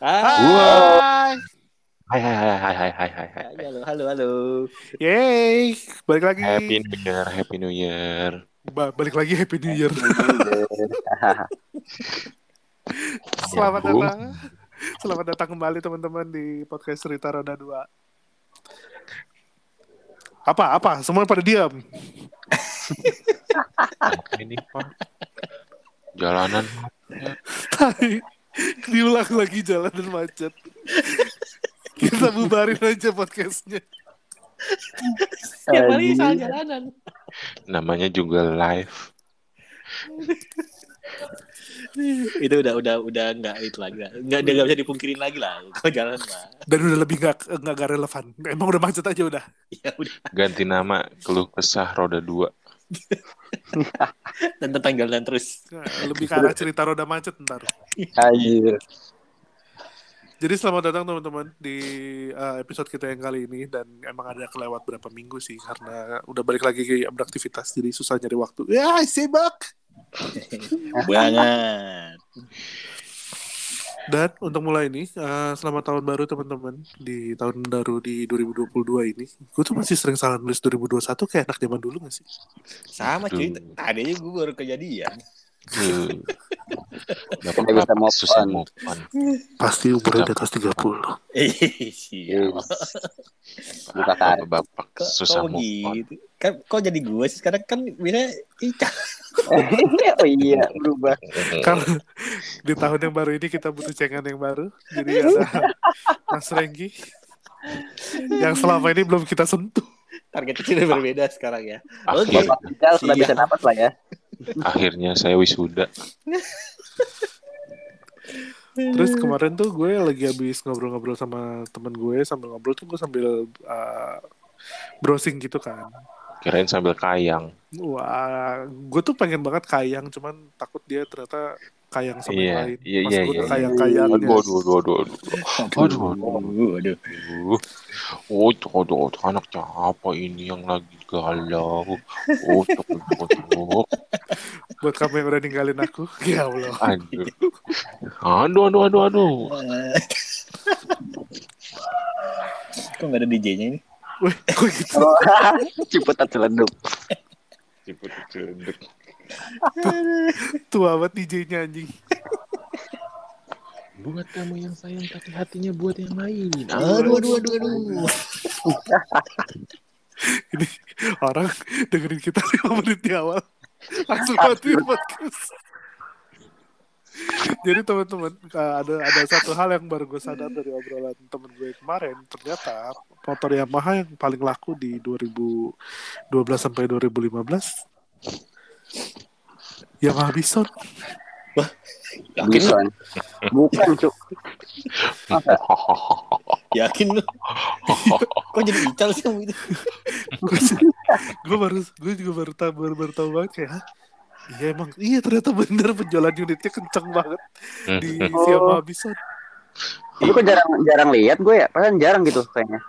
Hai. Hai hai hai hai hai hai hai hai. Halo, halo, halo. Yeay, balik lagi. Happy New Year, Happy New Year. Ba- balik lagi Happy New Year. Selamat Nyambung. datang. Selamat datang kembali teman-teman di podcast Cerita Roda 2. Apa? Apa? Semua pada diam. Ini Pak? Jalanan. Diulang lagi jalan dan macet. Kita bubarin aja podcastnya. Setiap kali salah jalanan. namanya juga live. itu udah udah udah nggak itu lagi lah. Nggak dia nggak bisa dipungkirin lagi lah. Kalau jalan mah. Dan udah lebih gak, nggak gak relevan. Emang udah macet aja udah. Ya udah. Ganti nama keluh kesah roda dua. Dan tentang jalan terus. Nah, lebih ke arah cerita roda macet ntar. Anjir. Jadi selamat datang teman-teman di uh, episode kita yang kali ini dan emang ada kelewat berapa minggu sih karena udah balik lagi ke beraktivitas jadi susah nyari waktu. Ya sibuk. Banget. Dan untuk mulai ini uh, selamat tahun baru teman-teman di tahun baru di 2022 ini. Gue tuh masih sering salah nulis 2021 kayak anak zaman dulu gak sih? Sama cuy. Aduh. Tadi aja gue baru kejadian. Bisa move susah move on. Pasti umurnya di atas 30. Eh, siap. Buka. Bapak susah kok move on. gitu? Kan, kok jadi gue sih? Sekarang kan bisa Ica. oh iya, berubah. Kalau di tahun yang baru ini kita butuh cengan yang baru. Jadi ada Mas Renggi yang selama ini belum kita sentuh. Target kecilnya berbeda sekarang ya. Oke. Kita sudah Siap. bisa napas lah ya. Akhirnya saya wisuda. Terus kemarin tuh gue lagi habis ngobrol-ngobrol sama temen gue sambil ngobrol tuh gue sambil uh, browsing gitu kan. Kirain sambil kayang. Wah, gue tuh pengen banget kayang, cuman takut dia ternyata kayang sama yang Iya, lain. iya, Pas iya, gue iya. kayang-kayangnya. Aduh, aduh, aduh, aduh, aduh. Aduh, aduh. Aduh, aduh. Aduh, oh, tuh, aduh, aduh, anak siapa ini yang lagi galau? Oh, tuh, tuh, tuh. Buat kamu yang udah ninggalin aku, ya Allah. Aduh. Aduh, aduh, aduh, aduh. Kok nggak ada DJ-nya ini? Wih, kok gitu? Oh, Ciputat celeduk. Ciput celenduk. Tua banget DJ-nya anjing. Buat kamu yang sayang tapi hatinya buat yang lain. Aduh, aduh, aduh, aduh. Ini orang dengerin kita 5 menit di awal. Langsung mati podcast. Jadi teman-teman uh, ada ada satu hal yang baru gue sadar dari obrolan temen gue kemarin ternyata motor Yamaha yang paling laku di 2012 sampai 2015 Yamaha Bison Yakin? Bison. Bukan, Cuk. Yakin lu? Kok jadi Ical sih kamu itu? gue baru gue juga baru tahu baru, baru tahu banget "Hah? Iya emang iya ternyata bener penjualan unitnya kenceng banget di Oh. Yamaha Bison Lu kok jarang jarang lihat gue ya? Padahal jarang gitu kayaknya.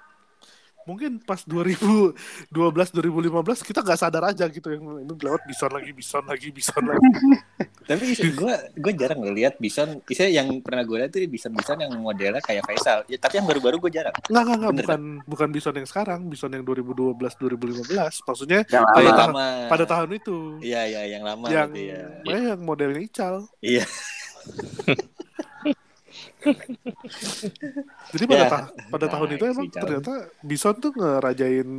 Mungkin pas 2012 2015 kita nggak sadar aja gitu yang ini lewat Bison lagi Bison lagi Bison lagi Tapi gue gue jarang ngeliat Bison. Bisa yang pernah gue lihat tuh Bison Bison yang modelnya kayak Faisal. Ya, tapi yang baru-baru gue jarang. nggak nggak nggak bukan bukan Bison yang sekarang Bison yang 2012 2015 maksudnya Yang pada lama. tahun pada tahun itu Iya iya yang lama yang berarti ya. yang modelnya Ical Iya. jadi pada Ya. ta- pada tahun itu Nah, emang si ternyata Bison tuh ngerajain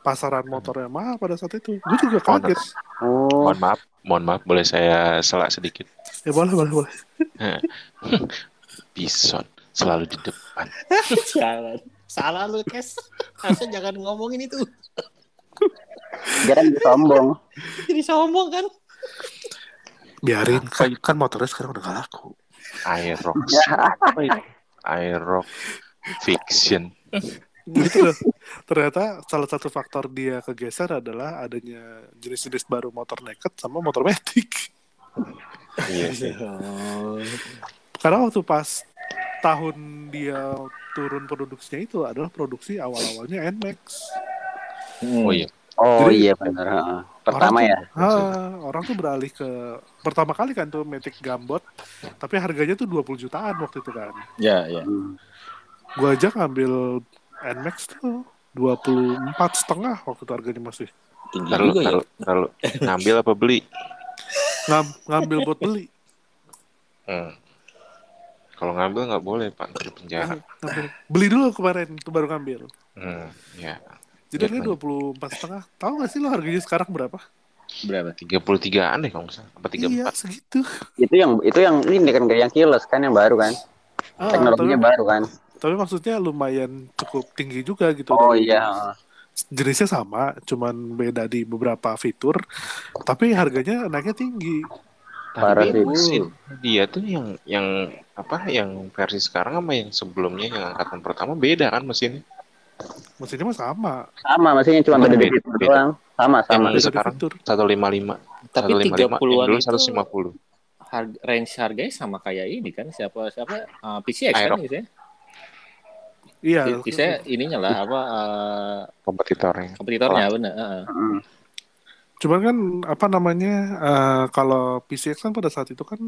pasaran motor Yamaha pada saat itu gue juga kaget Oh, Mohon maaf, mohon maaf, boleh saya selak sedikit? ya boleh boleh boleh Bison selalu di depan. Salah. Salah lu, Kes. Harusnya jangan ngomongin itu. dia sombong. Jadi sombong kan? biarin kan, kan motornya sekarang udah gak laku Aerox. Ya, Apa itu? Aerox Fiction. gitu loh. Ternyata salah satu faktor dia kegeser adalah adanya jenis-jenis baru motor naked sama motor matic. Iya sih. Karena waktu pas tahun dia turun produksinya itu adalah produksi awal-awalnya Nmax. Hmm. Oh iya. Oh Jadi- iya benar. Pertama Orang ya. tuh- Ah, orang tuh beralih ke pertama kali kan tuh Matic Gambot, tapi harganya tuh 20 jutaan waktu itu kan. Ya, ya. Hmm. Gua aja ngambil Nmax tuh 24 setengah waktu itu harganya masih Tinggi Taruh, juga ya. taruh. Ngambil apa beli? Ngam- ngambil buat beli. Hmm. Kalau ngambil nggak boleh pak, di penjara. Ngambil. Beli dulu kemarin, itu baru ngambil. Hmm, ya. Jadi Iya, harganya 24 setengah. Tahu gak sih lo harganya sekarang berapa? Berapa? 33-an deh kalau nggak salah. Apa 34? Iya, segitu. Itu yang itu yang ini kan kayak yang keyless kan yang baru kan. Ah, Teknologinya tapi, baru kan. tapi maksudnya lumayan cukup tinggi juga gitu. Oh iya. heeh. Jenisnya sama, cuman beda di beberapa fitur. Tapi harganya naiknya tinggi. Parah sih. mesin dia tuh yang yang apa yang versi sekarang sama yang sebelumnya yang angkatan pertama beda kan mesinnya. Mesinnya mah sama. Sama mesinnya cuma beda di Beda, fitur beda. doang. Sama sama. Yang sekarang fitur. 155. Tapi 155, 30-an yang dulu itu 150. harga, range harganya sama kayak ini kan siapa siapa uh, PCX kan Aerox. biasanya. Iya. Biasanya ininya lah apa uh, kompetitornya. kompetitornya benar. heeh. Heeh. Cuman kan apa namanya eh, kalau PCX kan pada saat itu kan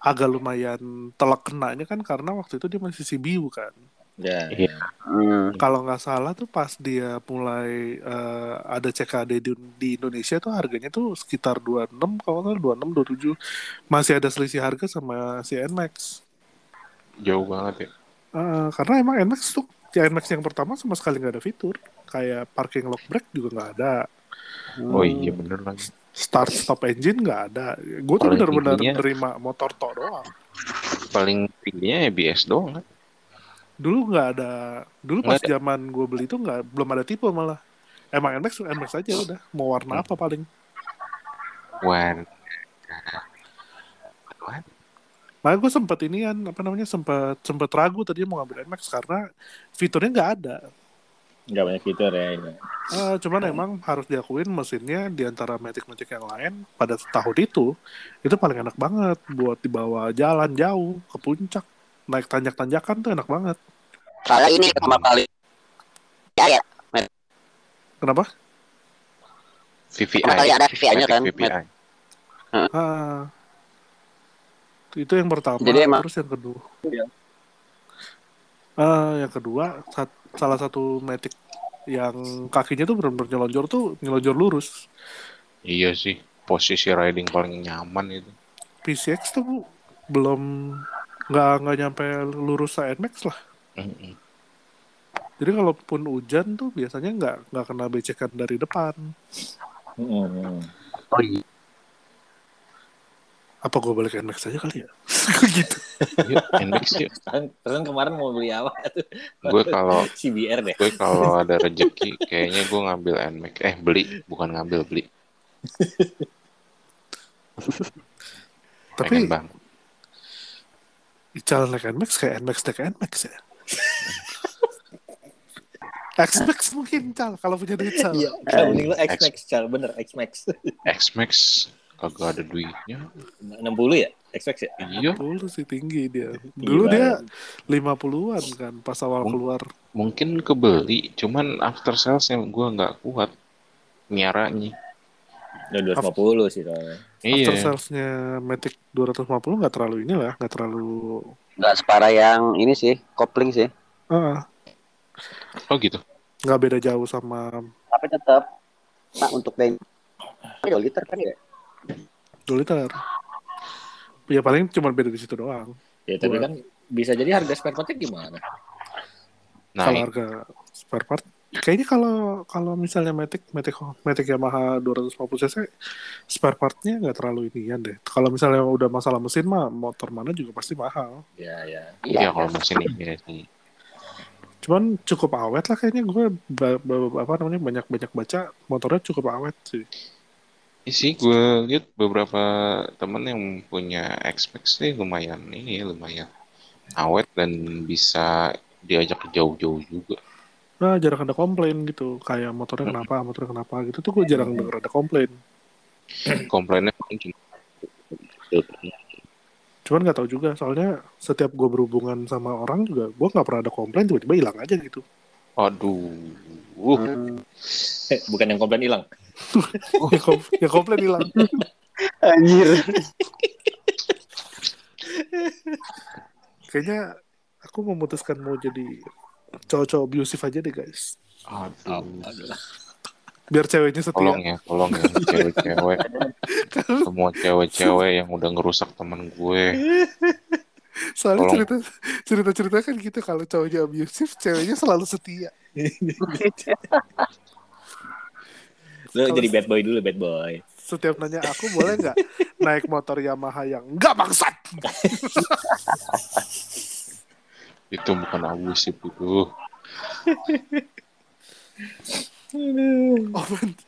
agak lumayan telak kenanya kan karena waktu itu dia masih CBU kan. Ya. Iya. Hmm. Kalau nggak salah tuh pas dia mulai eh, ada CKD di, di Indonesia tuh harganya tuh sekitar 26 kalau nggak salah 26 27 masih ada selisih harga sama si Nmax. Jauh banget ya. Eh, karena emang Nmax tuh ya Nmax yang pertama sama sekali nggak ada fitur kayak parking lock brake juga nggak ada Oh iya bener lagi. start stop engine nggak ada gue tuh tingginya- nerima motor tok doang Paling tingginya ABS doang kan. Dulu nggak ada dulu Nggak pas zaman gue beli itu nggak belum ada tipe malah emang Nmax Nmax aja udah mau warna Hmm. apa paling. Wan. makanya gue sempet ini kan apa namanya sempet sempet ragu tadi mau ngambil Nmax karena fiturnya nggak ada Enggak banyak fitur ya ini. Eh, cuman emang harus diakuin mesinnya di antara Matic-Matic yang lain pada tahun itu itu paling enak banget buat dibawa jalan jauh ke puncak naik tanjak-tanjakan tuh enak banget Soalnya ini pertama kali ya, ya. kenapa VVI. Pertama kali ada VVI-nya kan. VVI. Ah. itu yang pertama Jadi emang- terus yang kedua Iya. Ah, yang kedua sat- salah satu Matic yang kakinya tuh benar-benar nyelonjor tuh nyelonjor lurus Iya sih. Posisi riding paling nyaman itu. PCX tuh Bu, belum nggak nggak nyampe lurus se NMAX lah Mm-mm. jadi kalaupun hujan tuh biasanya nggak nggak kena becekan dari depan Hmm. Oh iya. apa gue balik NMAX aja kali ya gitu Yuk, NMAX yuk. Kan, kan kemarin mau beli apa tuh? Gue kalau CBR deh. gue kalau ada rezeki kayaknya gue ngambil NMAX. Eh beli, bukan ngambil beli. tapi Pengen bang. Ical naik NMAX kayak NMAX naik NMAX ya X-Max mungkin Cal kalau punya duit Cal Iya, Cal, mending lo X-Max, Cal. Bener, X-Max. X-Max kagak ada duitnya. 60 ya? X-Max ya? Iya, Dulu sih tinggi dia Dulu Gila. dia 50-an kan pas awal keluar mungkin kebeli, cuman after salesnya gue nggak kuat miaranya. Udah 250 sih soalnya. After Iya, salesnya Matic 250 nggak terlalu inilah nggak terlalu Nggak separah yang ini sih, kopling sih. ah oh gitu. nggak beda jauh sama Tapi tetap nah untuk dan dua liter kan ya. 2 liter ya paling cuma beda di situ doang Ya, tapi Buat- kan bisa jadi harga spare partnya gimana? Nah, kalau harga spare part kayaknya kalau kalau misalnya Matic Matic Matic Yamaha 250 cc spare partnya nggak terlalu inian deh kalau misalnya udah masalah mesin mah motor mana juga pasti mahal Ya, ya. iya kalau mesin ini sih. Cuman cukup awet lah kayaknya. Gue apa namanya banyak banyak baca motornya cukup awet sih. Iya sih, gue lihat beberapa temen yang punya X-Max sih lumayan ini lumayan awet dan bisa diajak ke jauh-jauh juga. nah jarang ada komplain gitu. Kayak motornya kenapa motornya kenapa gitu tuh gue jarang denger ada komplain. Komplainnya cuma cuman nggak tahu juga soalnya setiap gue berhubungan sama orang juga gue nggak pernah ada komplain tiba-tiba hilang aja gitu aduh Uh, Bukan yang komplain hilang. ya, kom ya komplain hilang. Anjir. Kayaknya aku memutuskan mau jadi cowok-cowok abusive aja deh guys. Oh, aduh. aduh. Biar ceweknya setia. Tolong ya, tolong ya cewek-cewek. Semua cewek-cewek yang udah ngerusak temen gue. Soalnya Tolong. cerita cerita cerita kan gitu kalau cowoknya abusive, ceweknya selalu setia. Lu Kalau- jadi bad boy dulu, bad boy. Setiap nanya aku boleh nggak naik motor Yamaha yang enggak bangsat. Itu bukan abusif itu.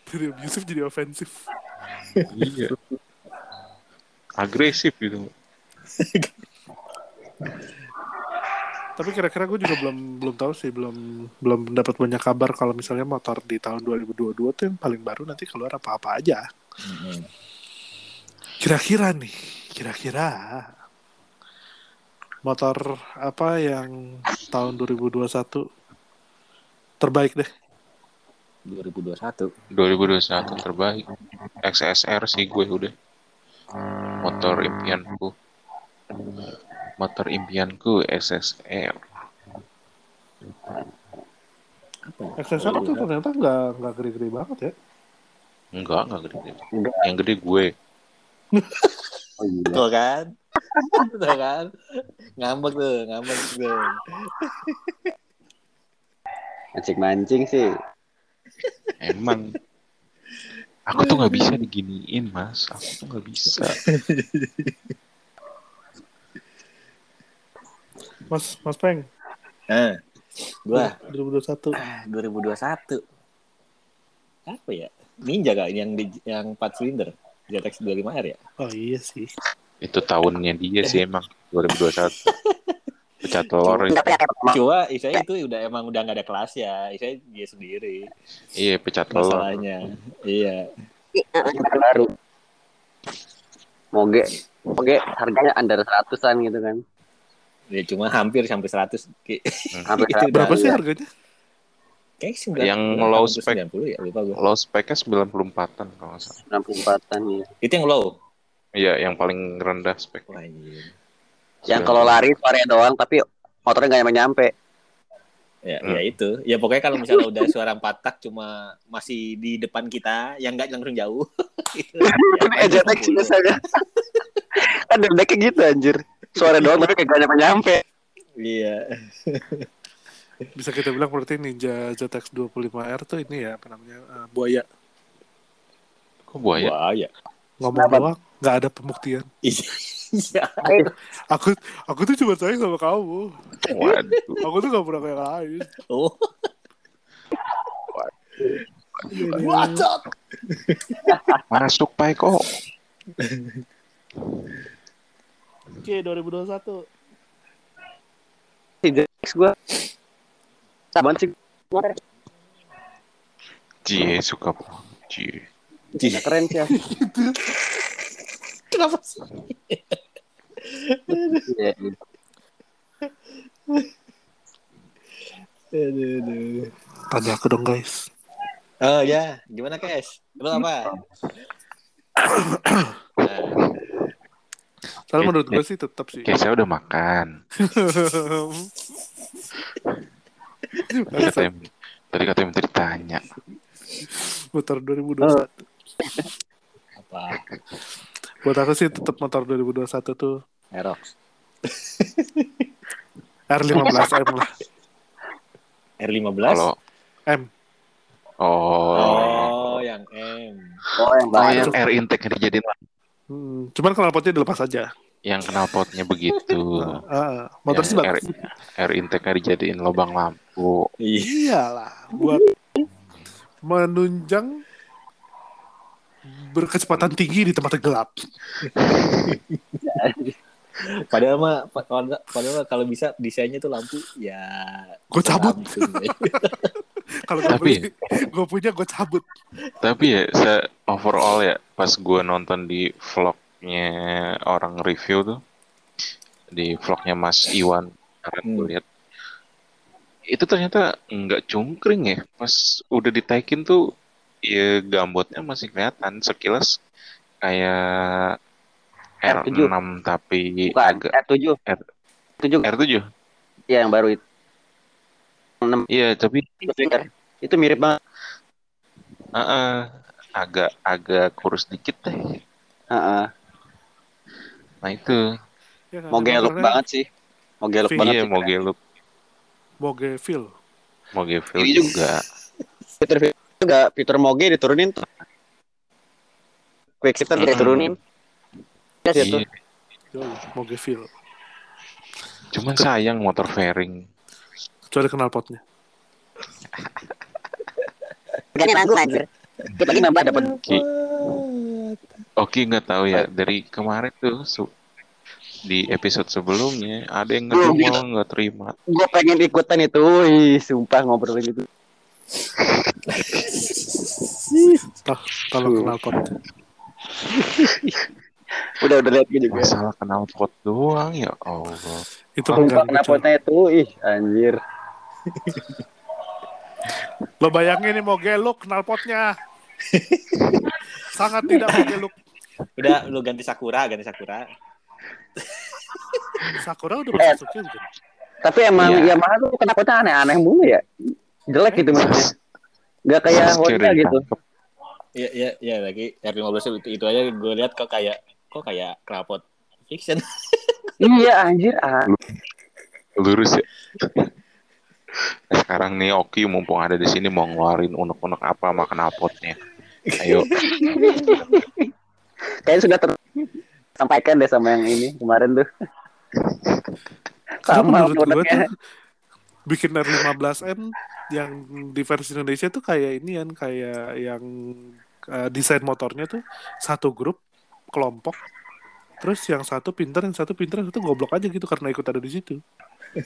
Dari abusive jadi ofensif. Iya. Agresif itu. Tapi kira-kira gue juga belum belum tahu sih, belum belum dapat banyak kabar kalau misalnya motor di tahun 2022 tuh yang paling baru nanti keluar apa-apa aja. Kira-kira nih, kira-kira motor apa yang tahun 2021 terbaik deh? 2021. 2021 terbaik. XSR sih gue udah. Motor impianku. Motor impianku. Apa ya? XSR tuh ternyata nggak nggak gede-gede banget ya. Enggak, enggak gede. Enggak. Yang gede gue. Oh, iya. Tuh kan? Tuh kan? Ngambek tuh, ngambek tuh. Mancing-mancing sih. Emang. Aku tuh nggak bisa diginiin, Mas. Aku tuh nggak bisa. Mas Mas Peng, Nah, gua 2021. ah, 2021. Apa ya? Ninja kak yang di yang 4 silinder. ZX 25R ya? Oh iya sih. Itu tahunnya dia sih emang 2021. Pecah telur. Cuma Isai itu udah emang udah nggak ada kelas ya. Isai dia sendiri Iya, pecah telur. masalahnya. Iya. baru. Moge, moge harganya under seratusan gitu kan. Ya cuma hampir sampai 100. Ki. Hampir Itu Berapa sih Iya. harganya? Kayak 9, Yang low spec. 90 ya, lupa gua. Low spec-nya 94-an kalau nggak salah. 94-an ya. Itu yang low. Iya, yang paling rendah spek. Wah, anjir. Yang kalau lari sore doang tapi motornya nggak nyampe nyampe. Ya, Hmm. ya itu. Ya pokoknya kalau misalnya udah suara empat tak cuma masih di depan kita, yang nggak langsung jauh. Itu, Eh sih biasanya. kan dari decknya gitu anjir. Sore doang tapi kayak gak nyampe nyampe. Iya. Bisa kita bilang berarti Ninja ZX 25R tuh ini ya apa namanya eh, buaya. Kok buaya? Wah, ya. Ngomong Kenapa? doang, nggak ada pembuktian. Iya. Aku aku tuh cuma sayang sama kamu. Waduh. Aku tuh gak pernah kayak lain. Oh, Wacot. Masuk, Pak Eko. Oke, 2021. Si Dex gue. Saban sih. Cie, suka Cie. Keren sih. ya. kenapa sih? Iya, iya. Aduh, aduh. Tanya aku dong guys. Oh ya, gimana Kes? Lu apa? Nah, Soalnya menurut gue sih tetap sih. Kayak saya udah makan. Tadi katanya, tadi katanya minta ditanya. motor 2021. Apa? Buat aku sih tetap motor 2021 tuh Aerox. R15M lah. R15? Kalau M. oh, Oh, yang M. Oh yang oh yang air intake yang dijadiin Hmm, cuman knalpotnya dilepas aja. yang knalpotnya begitu. Ah, motor sih bagus. air, air intake dijadiin lubang lampu. Iya. Iyalah, buat menunjang berkecepatan tinggi di tempat gelap. Padahal mah padahal, padahal kalau bisa desainnya tuh lampu ya Gue cabut. Kalau gue Tapi- gue punya gue cabut. Tapi ya, se overall ya, pas gue nonton di vlognya orang review tuh, di vlognya Mas Iwan, kemarin gue Hmm. lihat, itu ternyata nggak cungkring ya. Pas udah ditaikin tuh ya gambotnya masih kelihatan sekilas kayak R7. R6 tapi Bukan, agak R7. R- R7 R7. ya yang baru itu. 6 Iya, tapi. Itu mirip banget. ah, ah, agak agak kurus dikit deh. Heeh. Nah itu. Ya Mau gelok karena banget sih. Mau gelok Iya, banget Iya, sih. mau geluk, Moge feel. mau gefil juga. Fitur juga fitur Moge diturunin tuh. Quick shifter diturunin. Ya situ. Iya. Moge feel. Cuman sayang motor fairing. Kecuali knalpotnya. Kan nanggung anjir. Kita lagi nambah dapat Ki. Oke nggak tahu ya dari kemarin tuh su- di episode sebelumnya ada yang ngedumel nggak terima. gue pengen ikutan itu. Wih, sumpah ngobrolin itu. Toh, tolong Tuh. knalpot. Udah udah lihat juga. Masalah kenal pot doang ya Allah. Itu coy. potnya itu, ih anjir. Lo bayangin nih Moge lu knalpotnya. Sangat tidak Moge lu. Udah lu ganti Sakura, ganti Sakura. Sakura udah Eh. masuk juga. Tapi emang Iya. Yamaha tuh kenapa potnya aneh-aneh mulu ya? Jelek gitu maksudnya. Gak kayak Honda gitu. Iya, iya, iya lagi R15 itu, itu aja gue lihat kok kayak kok kayak knalpot fiction. Iya anjir. Ah. lurus ya. Nah, sekarang nih Oki mumpung ada di sini mau ngeluarin unek-unek apa sama knalpotnya. Ayo, Kayaknya sudah tersampaikan deh sama yang ini kemarin tuh. Sama menurut gue tuh bikin R15M yang di versi Indonesia tuh kayak ini kan kayak yang uh, desain motornya tuh satu grup kelompok. Terus yang satu pinter yang satu pinter yang satu goblok aja gitu karena ikut ada di situ.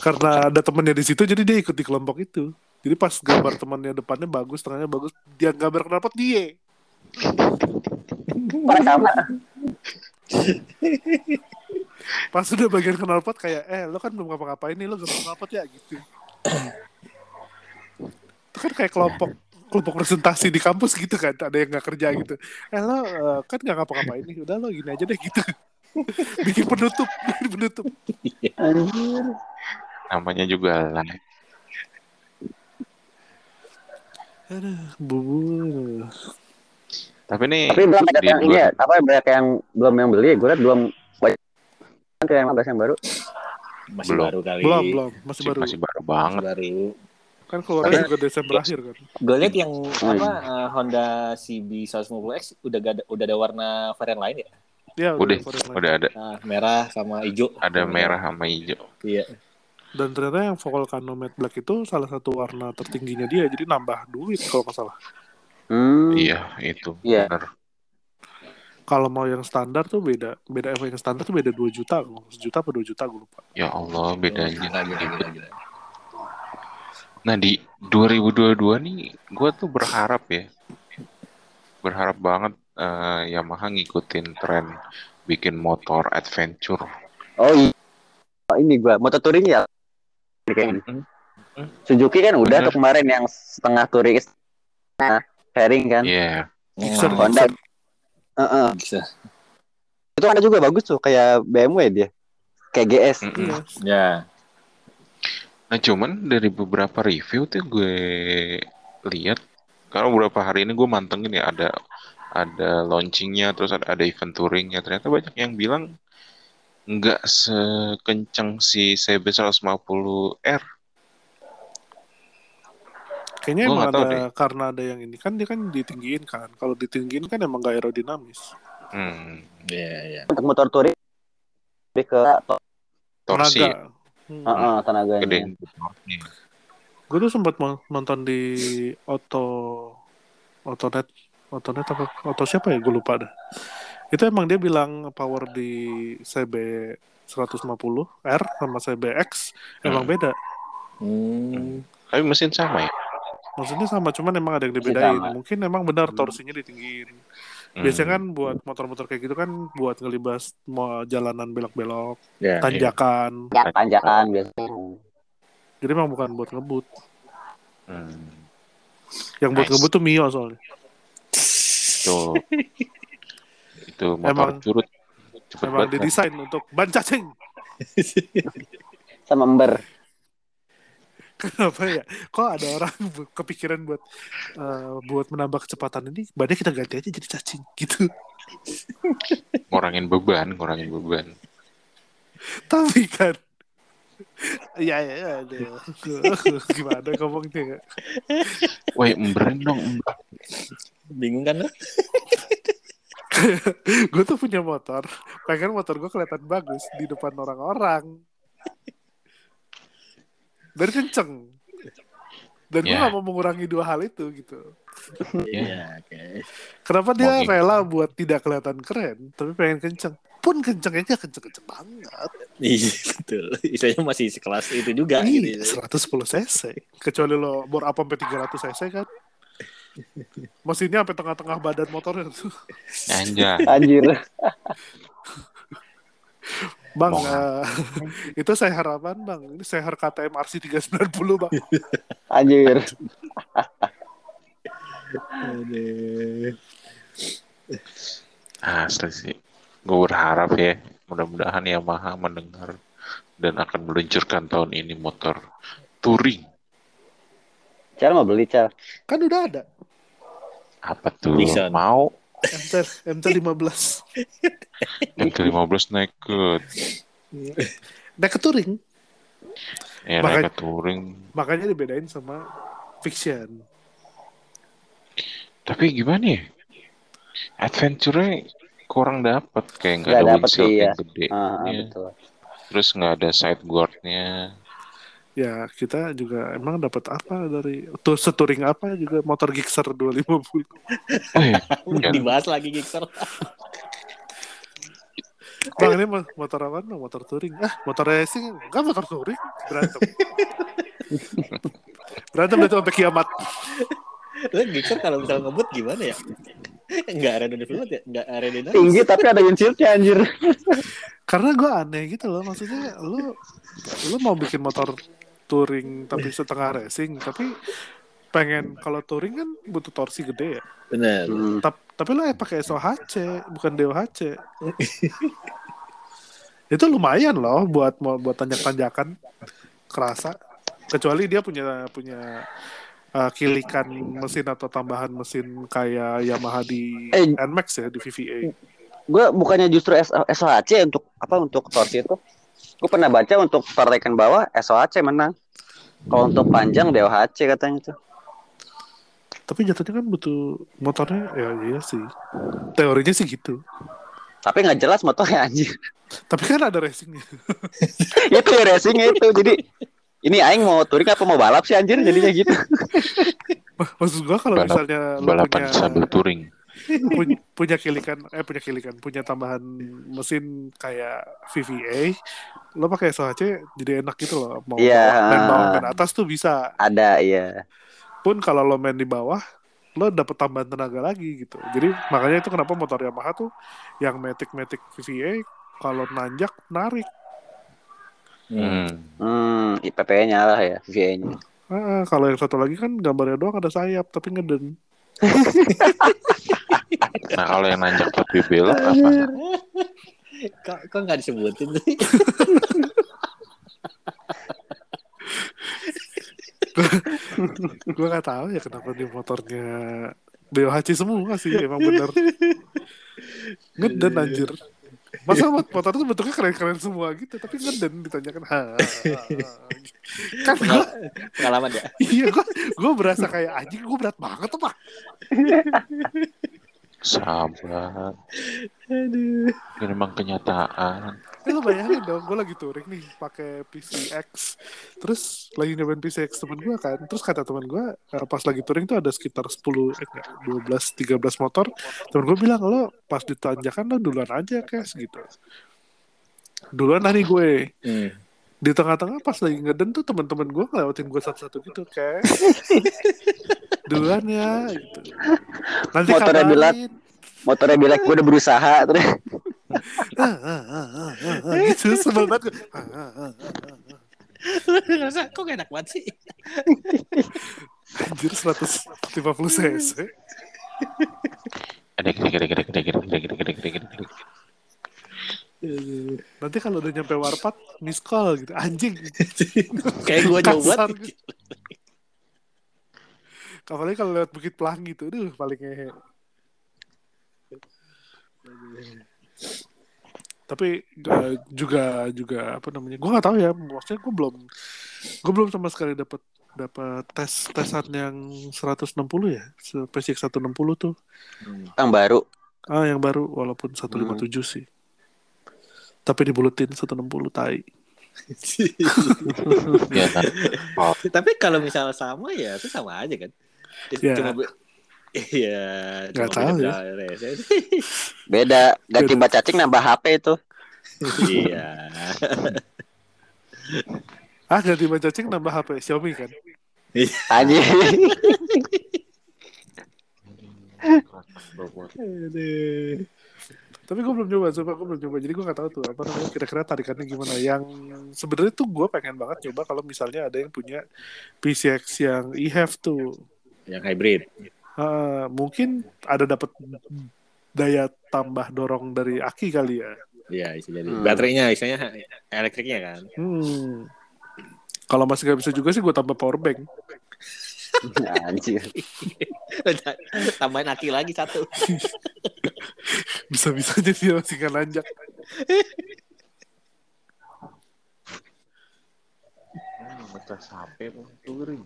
Karena ada temennya di situ jadi dia ikut di kelompok itu. Jadi pas gambar temannya depannya bagus tengahnya bagus dia gambar kenapa dia. Sama. pas udah bagian knalpot kayak eh lo kan belum ngapa-ngapain nih lo gambar knalpot ya gitu itu kan kayak kelompok kelompok presentasi di kampus gitu kan ada yang nggak kerja gitu eh lo eh, kan nggak ngapa-ngapain nih udah lo gini aja deh gitu bikin penutup bikin penutup Anjir. namanya juga live. aduh bubu Tapi nih Tapi belum ada yang dua- ini ya, apa banyak yang belum yang beli. Gue liat belum kan yang 15 yang baru. Masih Belum. baru kali. belum belum masih masih, baru masih baru Masih banget. baru. kan keluarnya juga Desember akhir kan Gue lihat yang Hmm. apa eh, Honda CB 150X udah gak ada, udah ada warna varian lain ya. ya Udah, lain. udah ada Nah, merah sama hijau. ada merah sama hijau. Iya. dan ternyata yang Volcano Matte Black itu salah satu warna tertingginya dia jadi nambah duit kalau nggak salah Hmm. Iya, itu. Iya. Bener. Kalau mau yang standar tuh beda beda Evo yang standar tuh beda 2 juta sejuta apa 2 juta gue lupa Ya Allah, bedanya. Gila, gila, gila, gila. Nah di 2022 nih, gue tuh berharap ya, berharap banget eh, Yamaha ngikutin tren bikin motor adventure. Oh iya. Oh, ini gua motor touring ya. Ini kayak gini. Mm, Suzuki kan udah Bener. tuh kemarin yang setengah touring nah, pairing kan. Iya, Gixxer, Hmm, Honda. Heeh. bisa. Itu ada juga bagus tuh kayak BMW dia. Kayak GS. Mm-mm. iya Ya. Nah cuman dari beberapa review tuh gue lihat, karena beberapa hari ini gue mantengin ya ada ada launchingnya, terus ada, ada event touringnya. Ternyata banyak yang bilang nggak sekencang si CB 150R. Kayaknya Gua emang ada karena ada yang ini kan dia kan ditinggiin kan kalau ditinggiin kan emang gak aerodinamis Hmm, Iya, iya. Untuk motor touring lebih ke to- torsi tenaga Hmm. Heeh, tenaganya. gede. gue tuh sempat nonton di auto Autonet Autonet apa auto siapa ya gue lupa dah itu emang dia bilang power di CB 150 R sama CBX emang Hmm. beda Hmm. Tapi mesin sama ya? Maksudnya sama cuman emang ada yang dibedain sama. mungkin emang benar Hmm. torsinya ditinggiin Hmm. Biasanya kan buat motor-motor kayak gitu kan buat ngelibas mau jalanan belok-belok, Ya. tanjakan. Ya, tanjakan biasanya. Jadi emang bukan buat ngebut. Hmm. Yang buat Nice. ngebut tuh Mio soalnya. Itu itu motor Emang- curut cepet Emang kan? didesain untuk ban cacing. Sama ember. Kenapa ya? Kok ada orang kepikiran buat eh, buat menambah kecepatan ini, bannya kita ganti aja jadi cacing gitu. ngurangin beban, ngurangin beban. Tapi kan Ya ya ya aduh. Gimana ngomongnya ya? Woi, emberin dong, ember. Bingung kan lo? Gue tuh punya motor Pengen motor gue kelihatan bagus Di depan orang-orang Dan kenceng Dan gue Ya. gak mau mengurangi dua hal itu gitu Iya, oke. Kenapa dia gitu. rela buat tidak kelihatan keren Tapi pengen kenceng Pun kencengnya kenceng-kenceng banget Iya, betul. Istilahnya masih sekelas itu juga Iya, gitu. 110 cc. Kecuali lo bor apa sampai 300 cc kan. Mesinnya sampai tengah-tengah badan motornya tuh. Anjay. Anjir. Bang, eh, itu saya harapan bang. Ini saya KTM RC 390 bang. Anjir. Asli sih. Gue berharap ya, mudah-mudahan Yamaha mendengar dan akan meluncurkan tahun ini motor touring. Cara mau beli, Cal. Kan udah ada. Apa tuh? Nixon. Mau MT, MT15. MT-15 naked. Naik ke touring. Ya, Makanya- naked touring. Makanya dibedain sama fiction. Tapi gimana ya? Adventure-nya kurang dapet. Kayak nggak ada dapet, windshield iya. yang gede. Ah, Iya. betul. Terus nggak ada sideboard-nya. Ya kita juga emang dapat apa dari tuh setouring apa juga motor Gixxer 250. Oh iya. Udah Ya. dibahas lagi Gixxer. Bang ini mo- motor apa? Motor touring. Ah, motor racing. Enggak motor touring. Berantem. Berantem itu sampai kiamat. Lo Gixxer kalau misalnya ngebut gimana ya? Enggak aerodynamic ya? Enggak aerodynamic. Tinggi tapi ada windshieldnya anjir. Karena gue aneh gitu loh. Maksudnya lu lu mau bikin motor touring tapi setengah racing, tapi pengen kalau touring kan butuh torsi gede ya. Benar. Hmm. Tap- tapi lo ya pakai SOHC bukan DOHC. itu lumayan loh buat buat tanjak-tanjakan kerasa. Kecuali dia punya punya uh, kilikan mesin atau tambahan mesin kayak Yamaha di Eh. NMAX ya di VVA. Gue bukannya justru S- SOHC untuk apa untuk torsi itu? Gue pernah baca untuk partekan bawah SOHC menang. Kalau untuk panjang DOHC katanya tuh. Tapi jatuhnya kan butuh motornya ya iya sih. Teorinya sih gitu. Tapi nggak jelas motornya anjir. Tapi kan ada racingnya. itu ya racingnya itu. Jadi ini aing mau touring apa mau balap sih anjir jadinya gitu. Maksud gua kalau misalnya Balapan punya sambil touring. Punya, punya kilikan eh punya kilikan punya tambahan mesin kayak VVA lo pakai SOHC jadi enak gitu loh mau Iya. main bawah main atas tuh bisa Ada ya. pun kalau lo main di bawah lo dapet tambahan tenaga lagi gitu jadi makanya itu kenapa motor Yamaha tuh yang matic matic VVA kalau nanjak narik Hmm. Hmm. IPP-nya nyala ya, VA-nya. Ah, kalau yang satu lagi kan gambarnya doang ada sayap tapi ngeden Nah kalau yang nanjak lebih belok apa? Kok kok nggak disebutin sih? gue nggak tahu ya kenapa di motornya BOHC semua sih emang bener ngeden anjir masa mot- motor tuh bentuknya keren-keren semua gitu tapi ngeden ditanyakan ha, ha, ha. kan gue Pengalaman ya. iya gue gue berasa kayak anjing gue berat banget apa Sabar. Aduh. Ini memang kenyataan. Eh, lo bayangin dong, gue lagi touring nih pakai PCX, terus lagi nyobain PCX temen gue kan, terus kata temen gue eh, pas lagi touring tuh ada sekitar 10, eh enggak, 12, 13 motor, temen gue bilang lo pas ditanjakan lo duluan aja kes gitu. Duluan lah nih gue. Hmm. Di tengah-tengah pas lagi ngeden tuh temen-temen gue ngelewatin gue satu-satu gitu kayak duluan ya gitu. Nanti Motornya kabarin. dilat. motornya bilang gue udah berusaha terus Ah, ah, ah, ah, ah, ah, gitu sebel banget. Ah, ah, ah, ah, ah. Rasa kok gak enak banget sih? Anjir 150 cc. Ada gede gede gede gede gede gede gede gede gede gede. Nanti kalau udah nyampe warpat miss call gitu. Anjing. Kayak gue jauh Kasar banget. gitu. Apalagi kalau lewat Bukit Pelangi tuh, aduh paling ngehe. Tapi eh, juga juga apa namanya? Gue nggak tahu ya. Maksudnya gue belum gue belum sama sekali dapat dapat tes tesan yang 160 ya. PCX 160 tuh. yang baru Ah, yang baru walaupun 157 sih. Tapi dibulutin 160 tai. Ya kan. Oh, Tapi kalau misalnya sama ya itu sama aja kan. Ya. Cuma Iya, Nggak cuma tahu beda ya. beda ganti mbak cacing nambah HP itu Iya. Ah, ganti baca cacing nambah HP Xiaomi kan. anjing Tapi gue belum coba, coba gue belum coba. Jadi gue gak tahu tuh apa namanya kira-kira tarikannya gimana. Yang sebenarnya tuh gue pengen banget coba kalau misalnya ada yang punya PCX yang e-have tuh. Yang hybrid. Ah, mungkin ada dapat daya tambah dorong dari aki kali ya. Iya, bisa jadi. Hmm. Baterainya misalnya elektriknya kan. Hmm. Kalau masih gak bisa juga sih gue tambah power bank. anjir Tambahin aki lagi satu. Bisa-bisanya dia masih gak nanjak. Ngecas HP touring.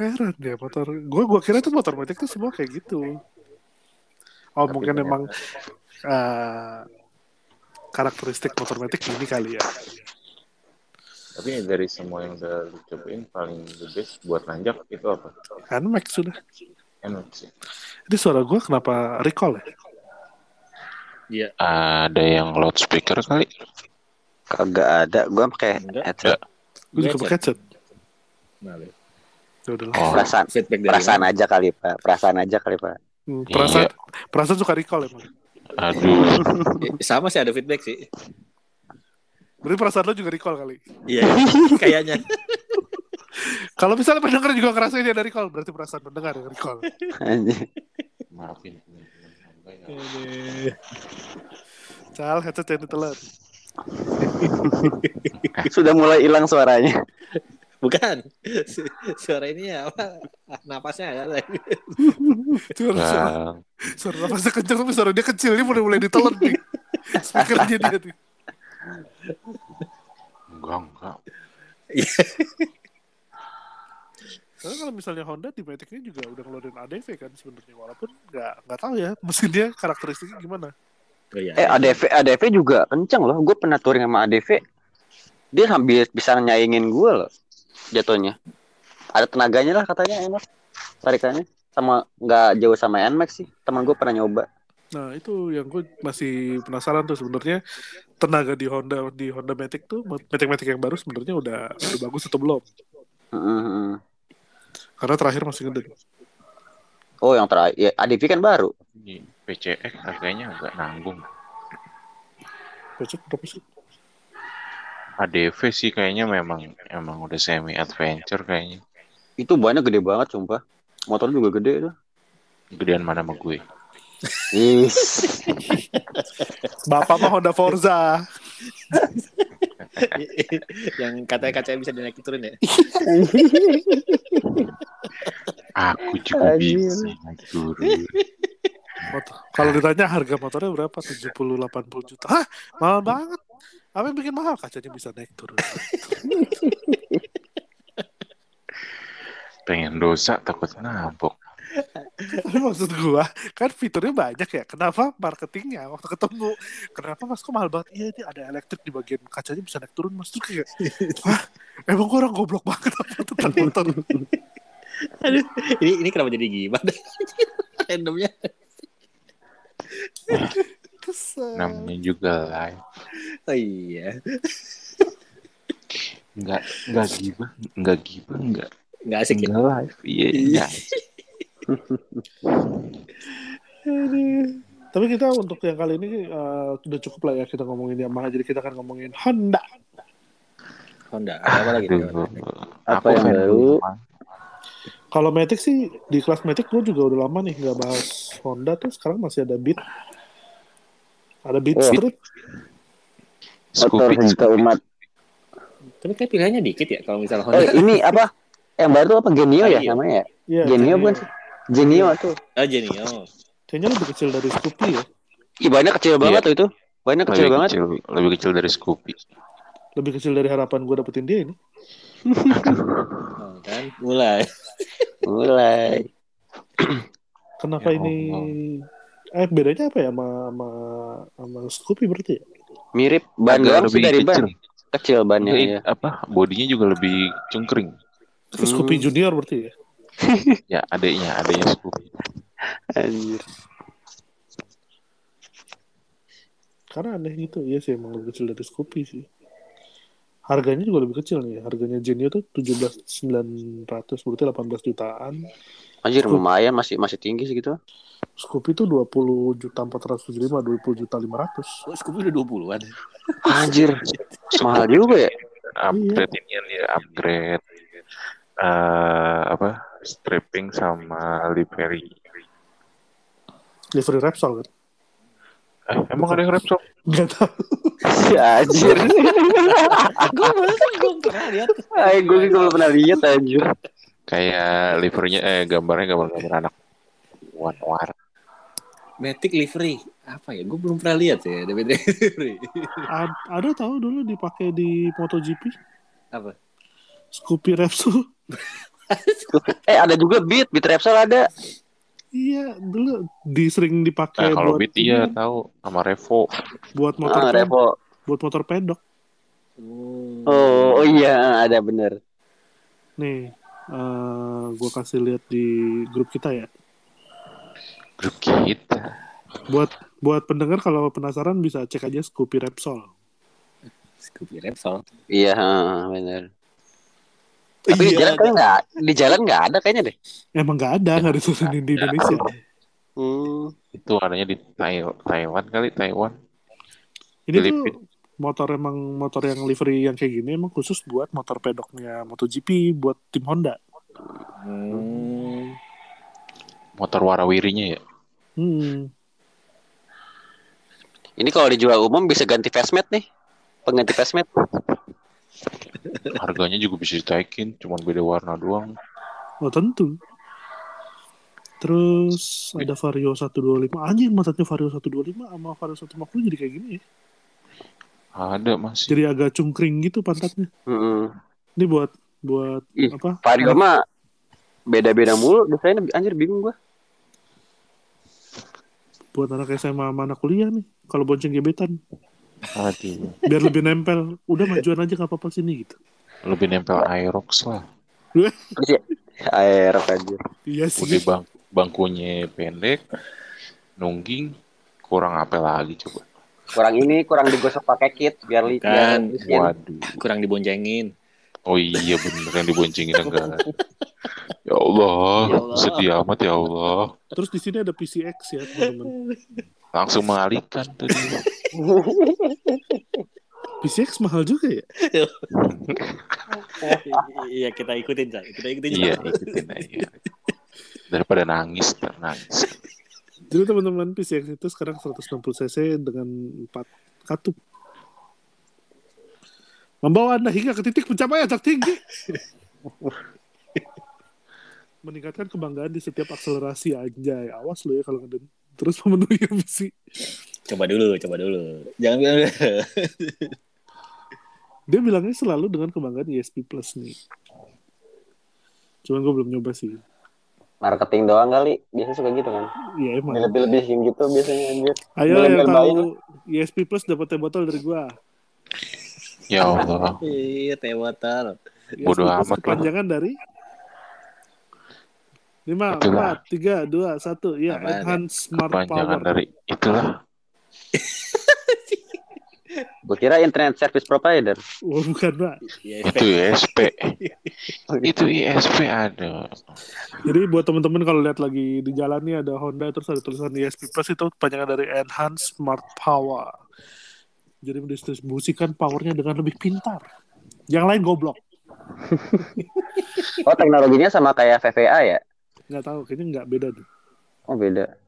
Heran ya motor. Gue gua kira tuh motor metik tuh semua kayak gitu. Oh Tapi mungkin ternyata- emang eh, karakteristik motor metik ini kali ya. Tapi dari semua yang udah lu cobain paling the best buat nanjak itu apa? Nmax sudah. Enak sih. Ini suara gue kenapa recall ya? Iya. Ada yang loudspeaker kali? kagak ada gue pakai headset Gue juga pakai headset. Nah, Ya udah lah. Oh, perasaan feedback dari perasaan aja kali pak perasaan aja kali pak Hmm, perasaan, perasaan suka recall emang. aduh. Sama sih ada feedback sih. Berarti perasaan lo juga recall kali. Iya, kayaknya. Kalau misalnya pendengar juga ngerasa ini ada recall, berarti perasaan pendengar yang recall. Maafin. Cal, headset yang ditelan. sudah mulai hilang suaranya Bukan. Su- Suara ini ya apa? Napasnya ya. Suara, suara, Bang, suara nafasnya kenceng, tapi suara dia kecil. Ini mulai mulai ditelan nih. Speakernya dia nih. enggak enggak. Karena kalau misalnya Honda di Matic-nya juga udah ngeluarin ADV kan sebenarnya walaupun nggak nggak tahu ya mesinnya karakteristiknya gimana. Oh, iya. eh ADV ADV juga kenceng loh gue pernah touring sama ADV dia hampir bisa nyaingin gue loh jatuhnya ada tenaganya lah katanya enak tarikannya sama nggak jauh sama Nmax sih teman gue pernah nyoba Nah itu yang gue masih penasaran tuh sebenarnya tenaga di Honda di Honda Matic tuh Matic Matic yang baru sebenarnya udah udah bagus atau belum? Mm-mm. Karena terakhir masih gede. oh yang terakhir ya ADV kan baru Ini PCX harganya agak nanggung. Cocok berapa sih? ADV sih kayaknya memang emang udah semi adventure kayaknya. itu banyak gede banget sumpah motor juga gede tuh Gedean mana sama gue? Bapak mah Honda Forza. yang katanya kacanya bisa dinaikin turun ya. Aku juga Anjir. bisa naik turun. Motor. Kalau ditanya harga motornya berapa? 70 80 juta. Hah, mahal banget. Apa yang bikin mahal? Kacanya bisa naik turun. Pengen dosa takut nabok. Maksud gua kan fiturnya banyak ya. Kenapa marketingnya waktu ketemu? Kenapa mas kok mahal banget? Iya ini ada elektrik di bagian kacanya bisa naik turun mas. Tuh kayak, wah emang gua orang goblok banget apa motor? Aduh, ini ini kenapa jadi gimana? Randomnya. Kesel. Namanya juga live. Oh iya. Enggak enggak gibah, enggak gibah, enggak Nggak asik ya. enggak live. Iya, Iya. enggak. Tapi kita untuk yang kali ini eh, udah cukup lah ya kita ngomongin Yamaha. Jadi kita akan ngomongin Honda. Honda. Ada apa lagi? Aduh. Honda? Apa yang baru? Kalau Matic sih di kelas Matic gue juga udah lama nih nggak bahas Honda tuh sekarang masih ada Beat. Ada Beat Oh. Street. Motor Scoopy. sejuta umat. Tapi kayak pilihannya dikit ya kalau misalnya Oh, Honda. ini apa? Yang baru apa Genio ya Genio. namanya ya? Iya, Genio Genio. bukan sih? Genio tuh. Ah, Genio. Kayaknya lebih kecil dari Scoopy ya. Ih, bannya kecil banget tuh itu. Bannya kecil lebih banget. kecil, lebih kecil dari Scoopy. Lebih kecil dari harapan gue dapetin dia ini. Oh, kan mulai. Mulai. Kenapa Ya ini? Eh bedanya apa ya sama sama, sama Scoopy berarti ya? Mirip ban Agak doang sih lebih dari ban. kecil. Kecil bannya ya. apa? Bodinya juga lebih cungkring. Itu Scoopy Hmm. Junior berarti ya? Ya, adanya, adanya Scoopy. Anjir. Karena aneh gitu, iya sih emang lebih kecil dari Scoopy sih. Harganya juga lebih kecil nih. Harganya Genio tuh 17.900 berarti 18 jutaan. Anjir lumayan masih masih tinggi sih gitu. Scoopy tuh 20 juta 475, 20 juta 500. Oh, Scoopy udah 20-an. Anjir. Mahal juga ya. Upgrade ini ya, upgrade eh apa? Stripping sama livery. Livery Repsol kan? Eh, emang ada yang Repsol? Gak tau. Ya, anjir. Gue belum pernah lihat. Ay, gue juga belum pernah lihat anjir. Kayak livernya eh gambarnya gambar-gambar anak war-war. Matic livery. Apa ya? Gue belum pernah lihat sih ada Matic livery. Ad- ada tahu dulu dipakai di MotoGP. Apa? Scoopy Repsol. Eh ada juga Beat, Beat Repsol ada. Iya, dulu di sering Eh, dipakai kalau buat Beat iya tahu sama Revo. buat motor Ah, Revo. buat motor pedok. Hmm. Oh, oh iya ada bener. Nih, eh gue kasih lihat di grup kita ya. Grup kita. Buat buat pendengar kalau penasaran bisa cek aja Scoopy Repsol. Scoopy Repsol. Iya, bener. Tapi di Iya, jalan kayaknya nggak, di jalan nggak ada kayaknya deh. Emang nggak ada nggak diturunin di Indonesia. Hmm. Itu adanya di Tai- Taiwan kali, Taiwan. Ini tuh Filipin. Motor emang motor yang livery yang kayak gini emang khusus buat motor pedoknya MotoGP buat tim Honda. Hmm. Motor warawirinya ya. Hmm. Ini kalau dijual umum bisa ganti Fastmat nih. Pengganti Fastmat. Harganya juga bisa ditaikin, cuman beda warna doang. Oh tentu. Terus ada Vario 125. Anjing matanya Vario 125 sama Vario 150 jadi kayak gini ya. Ada masih. Jadi agak cungkring gitu pantatnya. Mm-mm. Ini buat buat Ih, apa? Vario mah beda-beda mulu. Desainnya anjir bingung gua. Buat anak SMA sama anak kuliah nih. Kalau bonceng gebetan Aduh. biar lebih nempel. Udah majuan aja nggak apa-apa sini gitu. Lebih nempel Aerox lah. Air anjir. Iya Udah sih. bang bangkunya pendek, nungging, kurang apa lagi coba. Kurang ini, kurang digosok pakai kit biar li Kan. biar Waduh. Kurang diboncengin. Oh iya bener yang diboncengin enggak. Ya Allah, Ya Allah. sedih amat ya Allah. Terus di sini ada PCX ya teman-teman. Langsung mengalihkan tadi. PCX mahal juga ya. Iya kita ikutin Cak. Kita ikutin. iya, ikutin aja. Daripada nangis, nangis. Jadi teman-teman PCX itu sekarang 160 cc dengan 4 katup. Membawa Anda hingga ke titik pencapaian tertinggi. Meningkatkan kebanggaan di setiap akselerasi anjay. Awas lo ya kalau ngeden. Terus memenuhi ambisi. Coba dulu, coba dulu. Jangan bilang Dia bilangnya selalu dengan kebanggaan ESP Plus nih. Cuman gue belum nyoba sih. Marketing doang kali. Biasanya suka gitu kan. Iya emang. Lebih-lebihin gitu biasanya anjir. Ayo yang tahu ESP Plus dapat teh botol dari gua. Ya Allah. Iya, teh botol. Bodoh ESP Plus amat lah. Kepanjangan dari lima, Itulah. empat, tiga, dua, satu. Ya, ya? enhance smart Panjangan power. dari itulah. Gue kira internet service provider. Wah, bukan, Pak. Iya, Itu ISP. Itu ISP ada. Jadi buat teman-teman kalau lihat lagi di jalan nih ada Honda terus ada tulisan ESP Plus itu panjangan dari Enhanced Smart Power. Jadi mendistribusikan powernya dengan lebih pintar. Yang lain goblok. Oh teknologinya sama kayak VVA ya? Nggak tahu, kayaknya nggak beda tuh. Oh beda.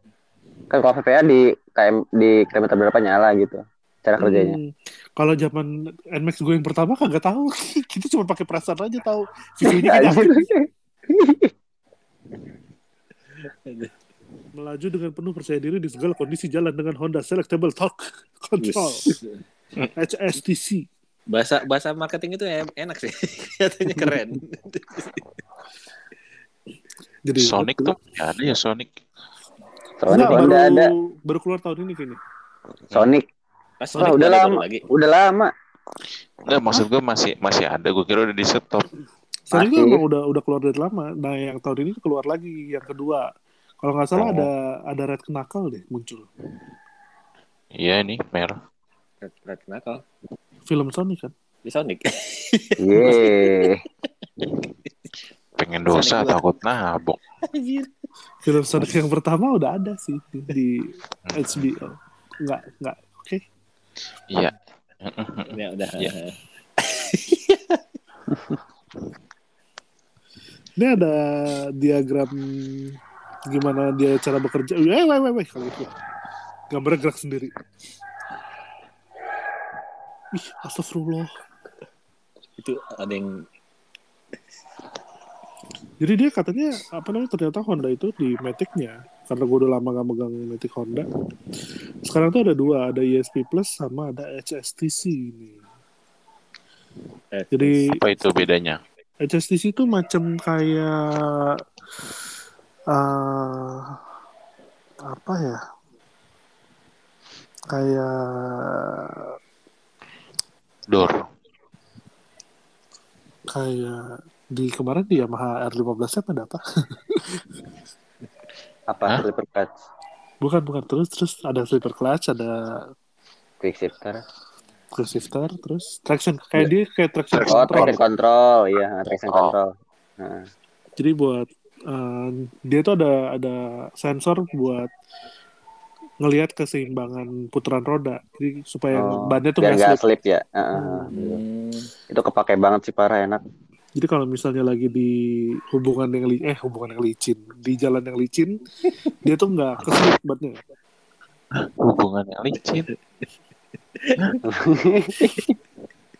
Kan kalau VVA di KM di kilometer berapa nyala gitu cara kerjanya. Hmm, kalau zaman NMAX gue yang pertama kagak tahu. Kita cuma pakai perasaan aja tahu. Kayak Anjir. melaju dengan penuh percaya diri di segala kondisi jalan dengan Honda Selectable Torque Control HSTC. bahasa bahasa marketing itu enak sih katanya keren Jadi Sonic tuh ya ada ya Sonic. Sonic Enggak, Honda baru, ada. baru keluar tahun ini kayaknya. Sonic. Pas Wah, udah lama. lagi Udah lama. Enggak maksud gue masih masih ada. Gue kira udah di stop. Masih. emang udah udah keluar dari lama. Nah yang tahun ini keluar lagi yang kedua. Kalau nggak salah Oh. ada ada Red Knuckle deh muncul. Iya ini merah. Red, Red Knuckle Film Sonic kan. di Sonic Yeay. Pengen dosa Sonic takut nabok. Anjir. Film Sonic yang pertama udah ada sih di, di HBO. Nggak nggak oke. Iya. ya udah Iya. Ini ada diagram gimana dia cara bekerja. Eh, weh, weh, weh, kalau itu. Gambarnya gerak sendiri. Ih, astagfirullah. itu ada yang Jadi dia katanya apa namanya ternyata Honda itu di Matic-nya karena gue udah lama gak megang Matic Honda. Sekarang tuh ada dua, ada ESP Plus sama ada HSTC ini. eh, Jadi Apa itu bedanya? HSTC itu macam kayak eh apa ya? Kayak Door. kayak di kemarin di Yamaha R15 ada apa? Apa Hah? slipper clutch? Bukan bukan terus terus ada slipper clutch, ada Quick shifter. quick shifter, terus traction kayak dia kayak traction Oh, control. traction control. Iya, traction Oh. control. Nah, Jadi buat eh, dia tuh ada ada sensor buat ngelihat keseimbangan putaran roda. Jadi supaya Oh, bannya tuh nggak slip. slip ya. Heeh. hmm, Itu kepake banget sih parah enak. Jadi kalau misalnya lagi di hubungan yang li eh hubungan yang licin, di jalan yang licin, dia tuh nggak keslip bannya. Hubungan yang licin.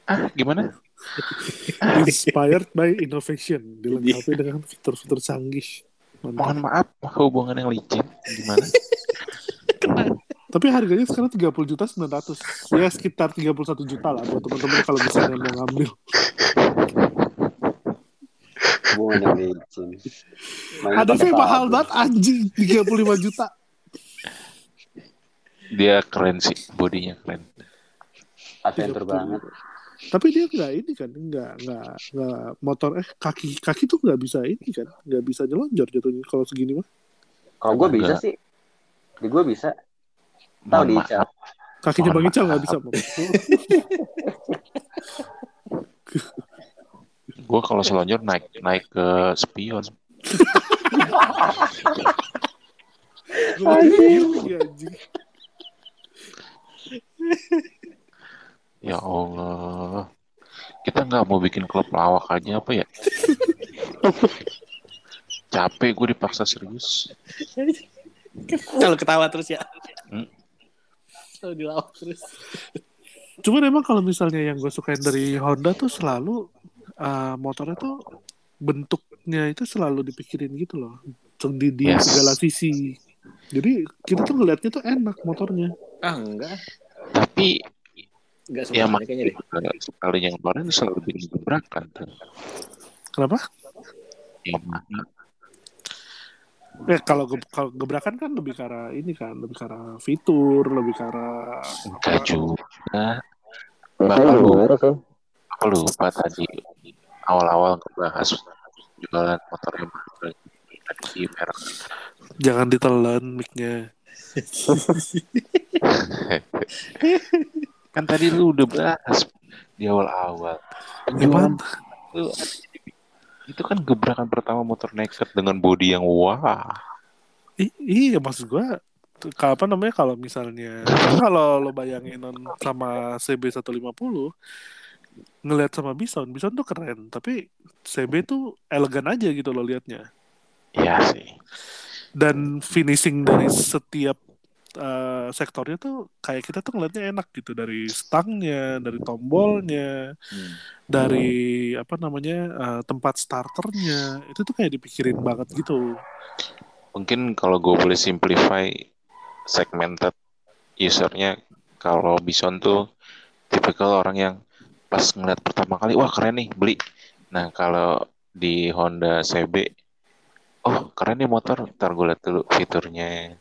Ah, gimana? Inspired by innovation, dilengkapi dengan fitur-fitur canggih. Mantap. Mohon maaf, hubungan yang licin. Gimana? Tapi harganya sekarang 30 juta 900. Ya sekitar 31 juta lah buat teman-teman kalau misalnya mau ngambil. Ada pakai fee mahal banget anjing 35 juta. Dia keren sih, bodinya keren. Adventure banget. Tapi dia nggak ini kan, nggak nggak nggak motor eh kaki kaki tuh nggak bisa ini kan, nggak bisa nyelonjor jatuhnya kalau segini mah. Kalau gue bisa sih. Di gue bisa. Tahu di. Ical. Kakinya Bang Ical nggak bisa. Gue kalau selonjor naik naik ke spion. Ya Allah. Kita nggak mau bikin klub lawak aja apa ya? Capek gue dipaksa serius. kalau ketawa terus ya Hmm. kalau dilawak terus Cuman emang kalau misalnya yang gue sukain dari Honda tuh selalu uh, motornya tuh bentuknya itu selalu dipikirin gitu loh. Di, di Yes. segala sisi. Jadi kita tuh ngeliatnya tuh enak motornya. ah enggak Tapi enggak ya kayaknya deh makanya sekali yang kemarin selalu bikin gebrakan tuh. Kenapa? Ya, mana? Eh kalau ge- kalau gebrakan kan lebih ke arah ini kan, lebih ke arah fitur, lebih ke arah Enggak juga. Bapak lu. Aku lupa tadi awal-awal ngebahas jualan motor yang mahal tadi merek jangan ditelan mic-nya. Kan tadi lu udah bahas di awal-awal. Penjualan itu, itu kan gebrakan pertama motor naked dengan body yang wah. I- iya maksud gua apa namanya kalau misalnya kalau lo bayangin sama CB 150 ngelihat sama Bison, Bison tuh keren, tapi CB tuh elegan aja gitu lo liatnya. Iya sih. Dan finishing dari setiap eh, sektornya tuh kayak kita tuh ngeliatnya enak gitu dari stangnya, dari tombolnya, Hmm. dari apa namanya eh, tempat starternya itu tuh kayak dipikirin banget gitu. Mungkin kalau gue boleh simplify segmented usernya kalau Bison tuh tipikal orang yang pas ngeliat pertama kali wah keren nih beli. Nah kalau di Honda CB oh keren nih motor ntar gue liat dulu fiturnya.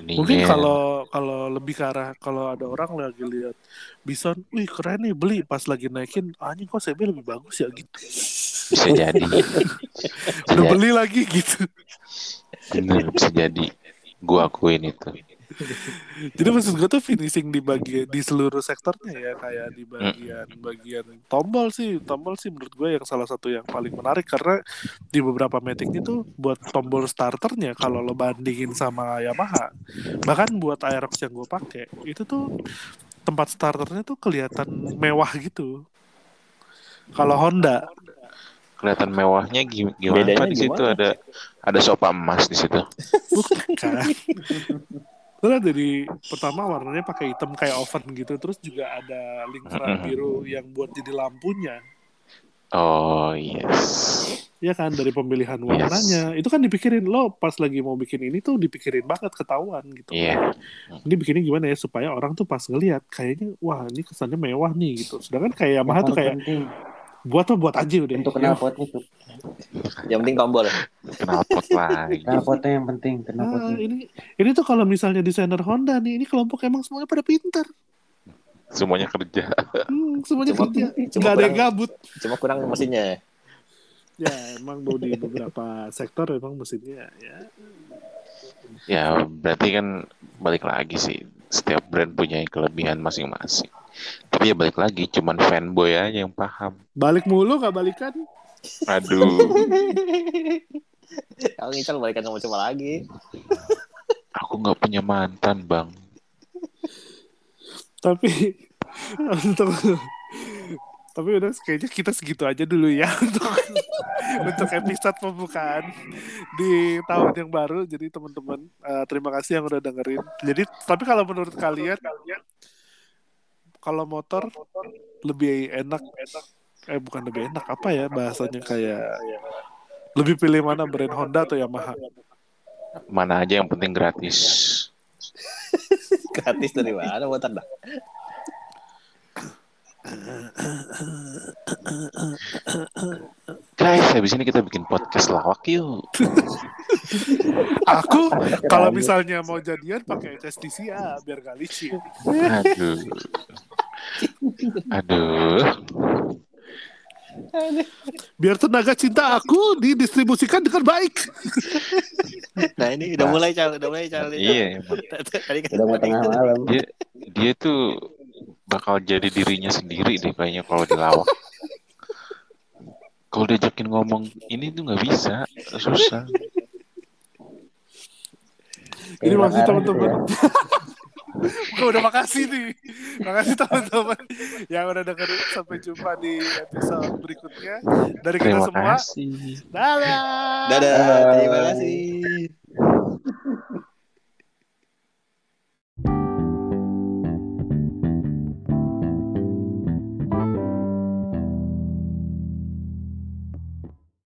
Ininya. Mungkin kalau kalau lebih ke arah kalau ada orang lagi lihat Bison, wih keren nih beli pas lagi naikin, anjing kok CB lebih bagus ya gitu. bisa jadi Udah beli lagi gitu. bener bisa jadi gue akuin itu Jadi maksud gue tuh finishing di bagian di seluruh sektornya ya kayak di bagian bagian tombol sih, tombol sih menurut gue yang salah satu yang paling menarik karena di beberapa Matic itu buat tombol starternya kalau lo bandingin sama Yamaha, bahkan buat Aerox yang gue pakai itu tuh tempat starternya tuh kelihatan mewah gitu. Kalau Honda kelihatan mewahnya gim- gimana Bedanya di situ gimana? ada ada sofa emas di situ bukan. Terus dari pertama warnanya pakai hitam kayak oven gitu, terus juga ada lingkaran biru yang buat jadi lampunya. oh yes Ya kan dari pemilihan warnanya itu kan dipikirin lo pas lagi mau bikin ini tuh dipikirin banget ketahuan gitu. Iya. Ini bikinnya gimana ya supaya orang tuh pas ngelihat kayaknya wah ini kesannya mewah nih gitu. Sedangkan kayak Yamaha tuh kayak penting buat tuh buat aja udah. untuk Ya, knalpotnya tuh Yang penting tombol. knalpot lagi knalpotnya yang penting ah, knalpotnya ini ini tuh kalau misalnya desainer Honda nih ini kelompok emang semuanya pada pintar. semuanya kerja Hmm, semuanya Cuma- kerja. cuma Nggak ada yang gabut. Cuma kurang mesinnya. Ya emang mau di beberapa sektor emang mesinnya ya. ya berarti kan balik lagi sih setiap brand punya kelebihan masing-masing tapi ya balik lagi cuman fanboy aja yang paham Balik mulu nggak balikan? aduh Kalau ngical balikan sama coba lagi. aku nggak punya mantan bang Tapi untuk tapi udah kayaknya kita segitu aja dulu ya untuk untuk episode pembukaan di tahun yang baru. Jadi teman-teman eh, terima kasih yang udah dengerin. Jadi tapi kalau menurut kalian kalau motor lebih enak eh bukan lebih enak apa ya bahasanya kayak lebih pilih mana brand Honda atau Yamaha? mana aja yang penting gratis Gratis dari mana motor dah? Guys habis ini kita bikin podcast lawak yuk Aku kalau misalnya mau jadian pakai HSDC ya biar gak licin. aduh aduh Biar tenaga cinta aku didistribusikan dengan baik. Nah ini udah mulai cal, udah mulai cal. iya. Tadi kan udah mau tengah malam dia dia tuh bakal jadi dirinya sendiri deh kayaknya kalau dilawak kalau diajakin ngomong ini tuh nggak bisa susah arah gitu teman-teman. ya. Gue udah makasih nih. Makasih teman-teman yang udah dengerin. Sampai jumpa di episode berikutnya. Dari kita terima semua. kasih. Dadah, Dadah. terima kasih.